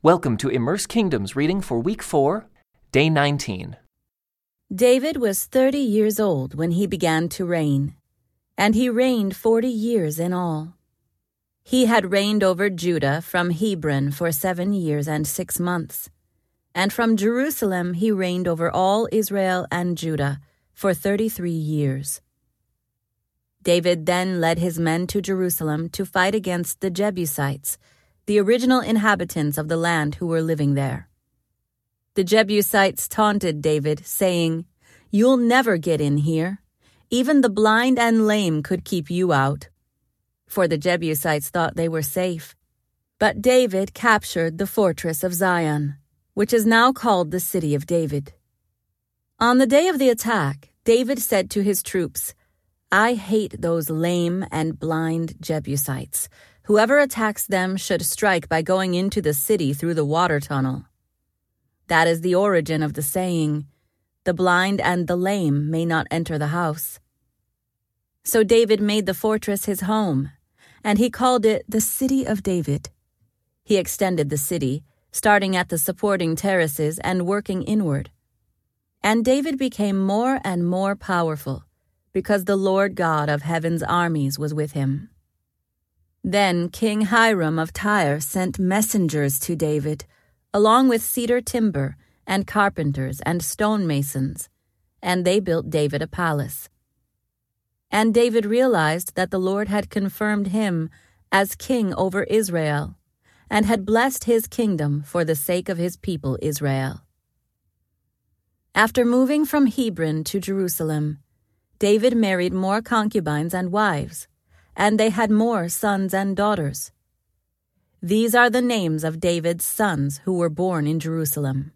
Welcome to Immerse Kingdoms reading for week 4, day 19. David was thirty years old when he began to reign, and he reigned forty years in all. He had reigned over Judah from Hebron for seven years and six months, and from Jerusalem he reigned over all Israel and Judah for thirty three years. David then led his men to Jerusalem to fight against the Jebusites the original inhabitants of the land who were living there. The Jebusites taunted David, saying, You'll never get in here. Even the blind and lame could keep you out. For the Jebusites thought they were safe. But David captured the fortress of Zion, which is now called the City of David. On the day of the attack, David said to his troops, I hate those lame and blind Jebusites Whoever attacks them should strike by going into the city through the water tunnel. That is the origin of the saying, The blind and the lame may not enter the house. So David made the fortress his home, and he called it the City of David. He extended the city, starting at the supporting terraces and working inward. And David became more and more powerful, because the Lord God of heaven's armies was with him. Then King Hiram of Tyre sent messengers to David, along with cedar timber, and carpenters and stonemasons, and they built David a palace. And David realized that the Lord had confirmed him as king over Israel, and had blessed his kingdom for the sake of his people Israel. After moving from Hebron to Jerusalem, David married more concubines and wives and they had more sons and daughters. These are the names of David's sons who were born in Jerusalem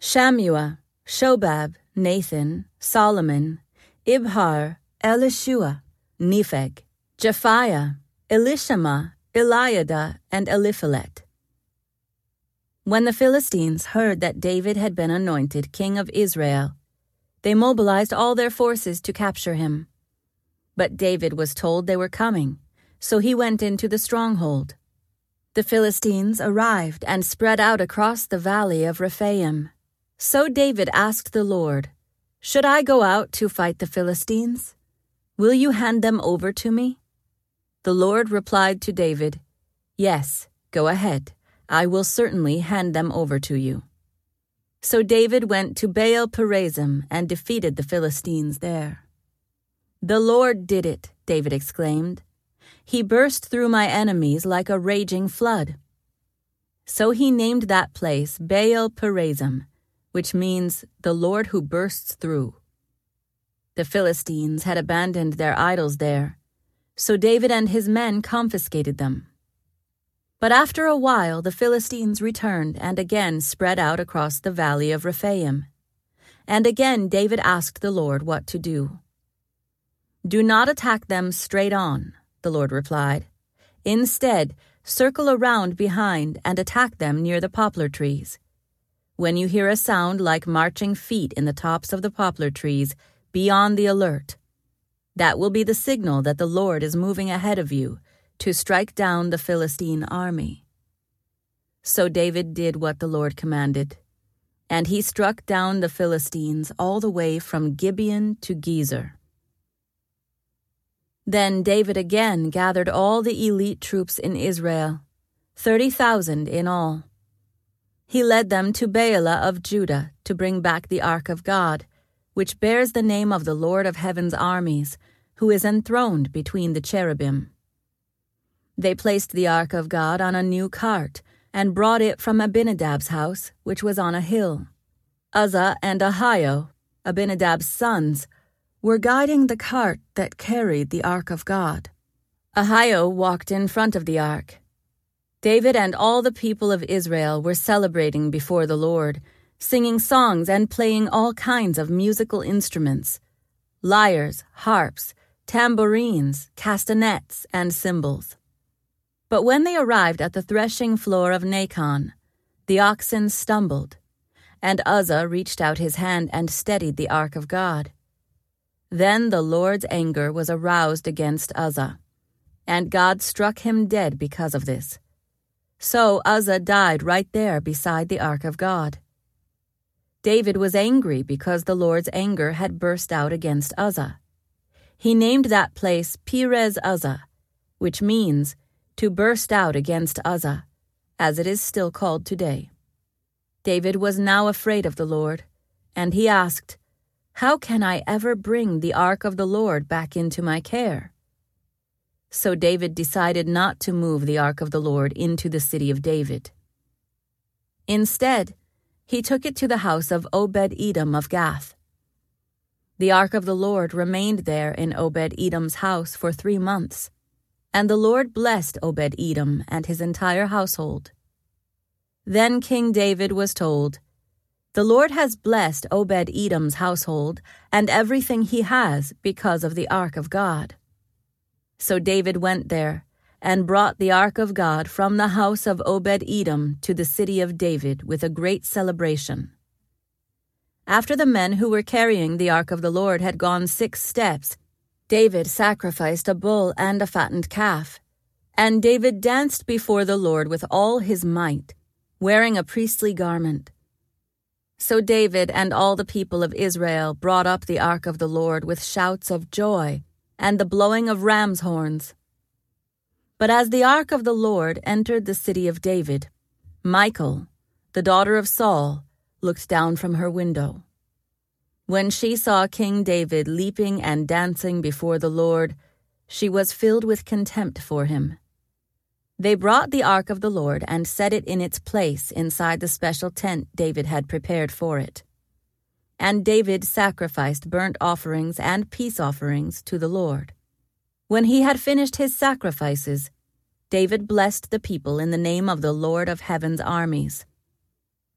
Shammua, Shobab, Nathan, Solomon, Ibhar, Elishua, Nepheg, Japhia, Elishama, Eliada, and Eliphelet. When the Philistines heard that David had been anointed king of Israel, they mobilized all their forces to capture him. But David was told they were coming, so he went into the stronghold. The Philistines arrived and spread out across the valley of Rephaim. So David asked the Lord, Should I go out to fight the Philistines? Will you hand them over to me? The Lord replied to David, Yes, go ahead. I will certainly hand them over to you. So David went to Baal Perazim and defeated the Philistines there. The Lord did it, David exclaimed. He burst through my enemies like a raging flood. So he named that place Baal Perazim, which means the Lord who bursts through. The Philistines had abandoned their idols there, so David and his men confiscated them. But after a while the Philistines returned and again spread out across the valley of Rephaim. And again David asked the Lord what to do. Do not attack them straight on, the Lord replied. Instead, circle around behind and attack them near the poplar trees. When you hear a sound like marching feet in the tops of the poplar trees, be on the alert. That will be the signal that the Lord is moving ahead of you to strike down the Philistine army. So David did what the Lord commanded, and he struck down the Philistines all the way from Gibeon to Gezer. Then David again gathered all the elite troops in Israel, 30,000 in all. He led them to Baalah of Judah to bring back the Ark of God, which bears the name of the Lord of Heaven's armies, who is enthroned between the cherubim. They placed the Ark of God on a new cart and brought it from Abinadab's house, which was on a hill. Uzzah and Ahio, Abinadab's sons, were guiding the cart that carried the Ark of God. Ahio walked in front of the ark. David and all the people of Israel were celebrating before the Lord, singing songs and playing all kinds of musical instruments lyres, harps, tambourines, castanets, and cymbals. But when they arrived at the threshing floor of Nacon, the oxen stumbled, and Uzzah reached out his hand and steadied the ark of God. Then the Lord's anger was aroused against Uzzah, and God struck him dead because of this. So Uzzah died right there beside the ark of God. David was angry because the Lord's anger had burst out against Uzzah. He named that place Perez Uzzah, which means to burst out against Uzzah, as it is still called today. David was now afraid of the Lord, and he asked, How can I ever bring the ark of the Lord back into my care? So David decided not to move the ark of the Lord into the city of David. Instead, he took it to the house of Obed Edom of Gath. The ark of the Lord remained there in Obed Edom's house for three months, and the Lord blessed Obed Edom and his entire household. Then King David was told, The Lord has blessed Obed Edom's household and everything he has because of the ark of God. So David went there and brought the ark of God from the house of Obed Edom to the city of David with a great celebration. After the men who were carrying the ark of the Lord had gone six steps, David sacrificed a bull and a fattened calf. And David danced before the Lord with all his might, wearing a priestly garment. So David and all the people of Israel brought up the ark of the Lord with shouts of joy and the blowing of ram's horns. But as the ark of the Lord entered the city of David, Michal, the daughter of Saul, looked down from her window. When she saw King David leaping and dancing before the Lord, she was filled with contempt for him. They brought the ark of the Lord and set it in its place inside the special tent David had prepared for it. And David sacrificed burnt offerings and peace offerings to the Lord. When he had finished his sacrifices, David blessed the people in the name of the Lord of heaven's armies.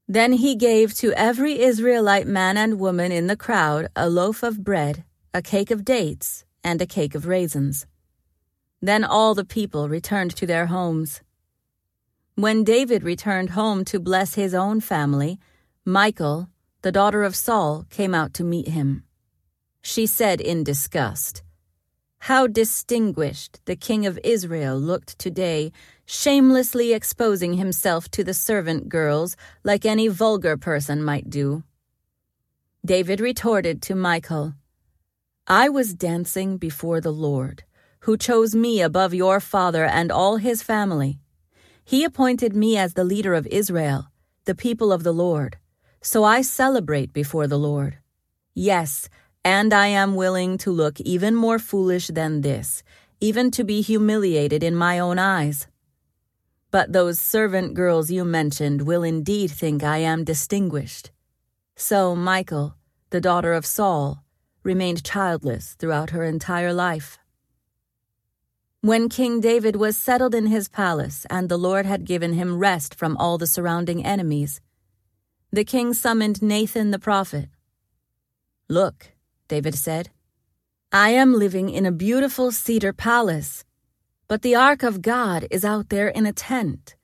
Then he gave to every Israelite man and woman in the crowd a loaf of bread, a cake of dates, and a cake of raisins. Then all the people returned to their homes. When David returned home to bless his own family, Michal, the daughter of Saul, came out to meet him. She said in disgust, How distinguished the king of Israel looked today, shamelessly exposing himself to the servant girls like any vulgar person might do. David retorted to Michal, I was dancing before the Lord, who chose me above your father and all his family. He appointed me as the leader of Israel, the people of the Lord. So I celebrate before the Lord. Yes, and I am willing to look even more foolish than this, even to be humiliated in my own eyes. But those servant girls you mentioned will indeed think I am distinguished. So Michal, the daughter of Saul, remained childless throughout her entire life. When King David was settled in his palace and the Lord had given him rest from all the surrounding enemies, the king summoned Nathan the prophet. Look, David said, I am living in a beautiful cedar palace, but the ark of God is out there in a tent.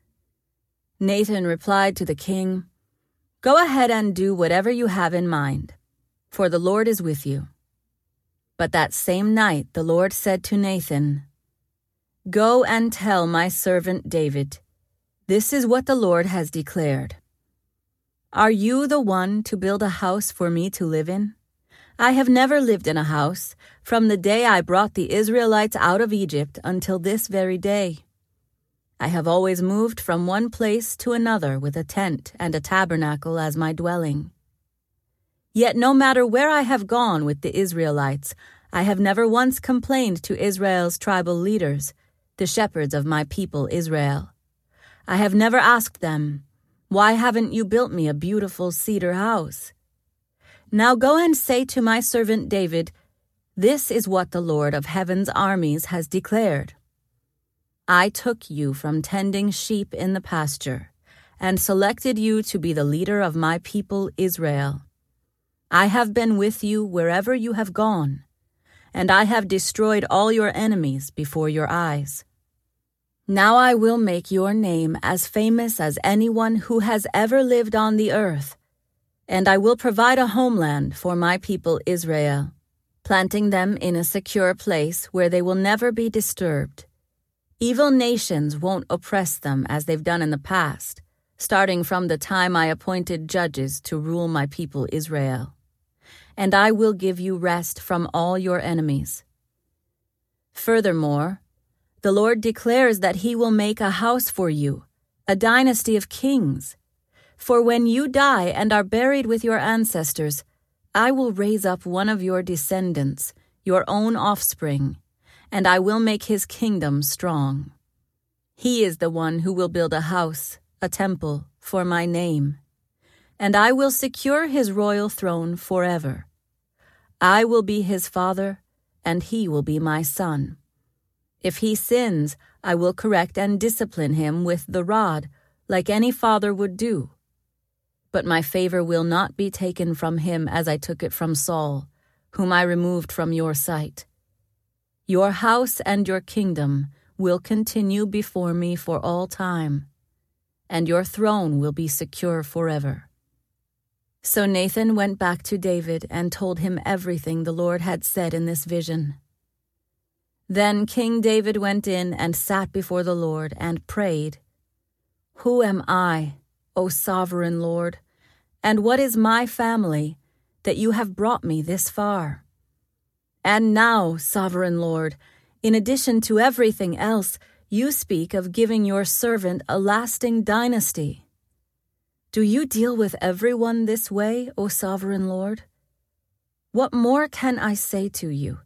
Nathan replied to the king, Go ahead and do whatever you have in mind, for the Lord is with you. But that same night the Lord said to Nathan, Go and tell my servant David, This is what the Lord has declared. Are you the one to build a house for me to live in? I have never lived in a house from the day I brought the Israelites out of Egypt until this very day. I have always moved from one place to another with a tent and a tabernacle as my dwelling. Yet no matter where I have gone with the Israelites, I have never once complained to Israel's tribal leaders, the shepherds of my people Israel. I have never asked them, why haven't you built me a beautiful cedar house? Now go and say to my servant David, This is what the Lord of heaven's armies has declared. I took you from tending sheep in the pasture and selected you to be the leader of my people Israel. I have been with you wherever you have gone, and I have destroyed all your enemies before your eyes. Now I will make your name as famous as anyone who has ever lived on the earth, and I will provide a homeland for my people Israel, planting them in a secure place where they will never be disturbed. Evil nations won't oppress them as they've done in the past, starting from the time I appointed judges to rule my people Israel. And I will give you rest from all your enemies. Furthermore, the Lord declares that He will make a house for you, a dynasty of kings. For when you die and are buried with your ancestors, I will raise up one of your descendants, your own offspring and I will make his kingdom strong. He is the one who will build a house, a temple, for my name, and I will secure his royal throne forever. I will be his father, and he will be my son. If he sins, I will correct and discipline him with the rod, like any father would do. But my favor will not be taken from him as I took it from Saul, whom I removed from your sight. Your house and your kingdom will continue before me for all time, and your throne will be secure forever. So Nathan went back to David and told him everything the Lord had said in this vision. Then King David went in and sat before the Lord and prayed, Who am I, O sovereign Lord, and what is my family, that you have brought me this far? And now, sovereign Lord, in addition to everything else, you speak of giving your servant a lasting dynasty. Do you deal with everyone this way, O sovereign Lord? What more can I say to you?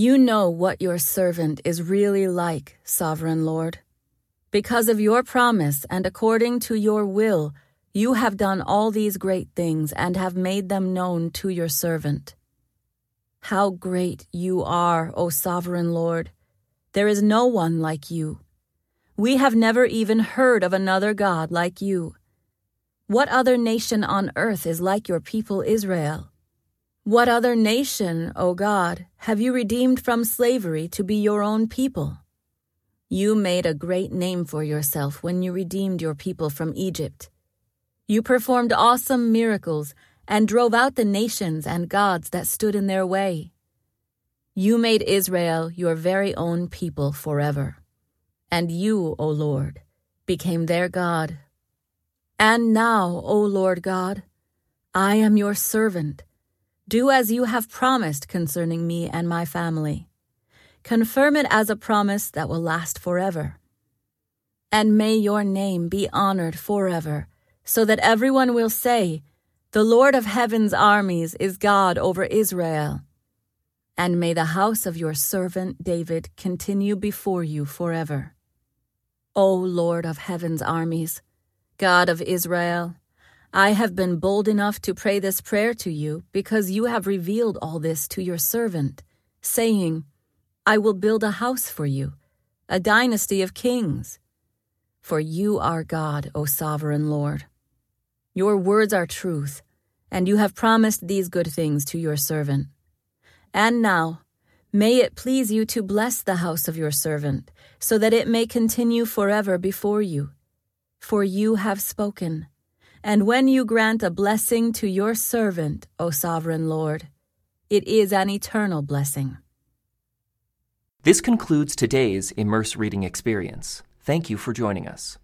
You know what your servant is really like, sovereign Lord. Because of your promise and according to your will, you have done all these great things and have made them known to your servant. How great you are, O sovereign Lord! There is no one like you. We have never even heard of another God like you. What other nation on earth is like your people Israel? What other nation, O God, have you redeemed from slavery to be your own people? You made a great name for yourself when you redeemed your people from Egypt. You performed awesome miracles and drove out the nations and gods that stood in their way. You made Israel your very own people forever, and you, O Lord, became their God. And now, O Lord God, I am your servant. Do as you have promised concerning me and my family. Confirm it as a promise that will last forever. And may your name be honored forever, so that everyone will say, the Lord of heaven's armies is God over Israel. And may the house of your servant David continue before you forever. O Lord of heaven's armies, God of Israel, I have been bold enough to pray this prayer to you because you have revealed all this to your servant, saying, I will build a house for you, a dynasty of kings. For you are God, O sovereign Lord. Your words are truth, and you have promised these good things to your servant. And now, may it please you to bless the house of your servant, so that it may continue forever before you. For you have spoken. And when you grant a blessing to your servant, O sovereign Lord, it is an eternal blessing. This concludes today's Immerse Reading Experience. Thank you for joining us.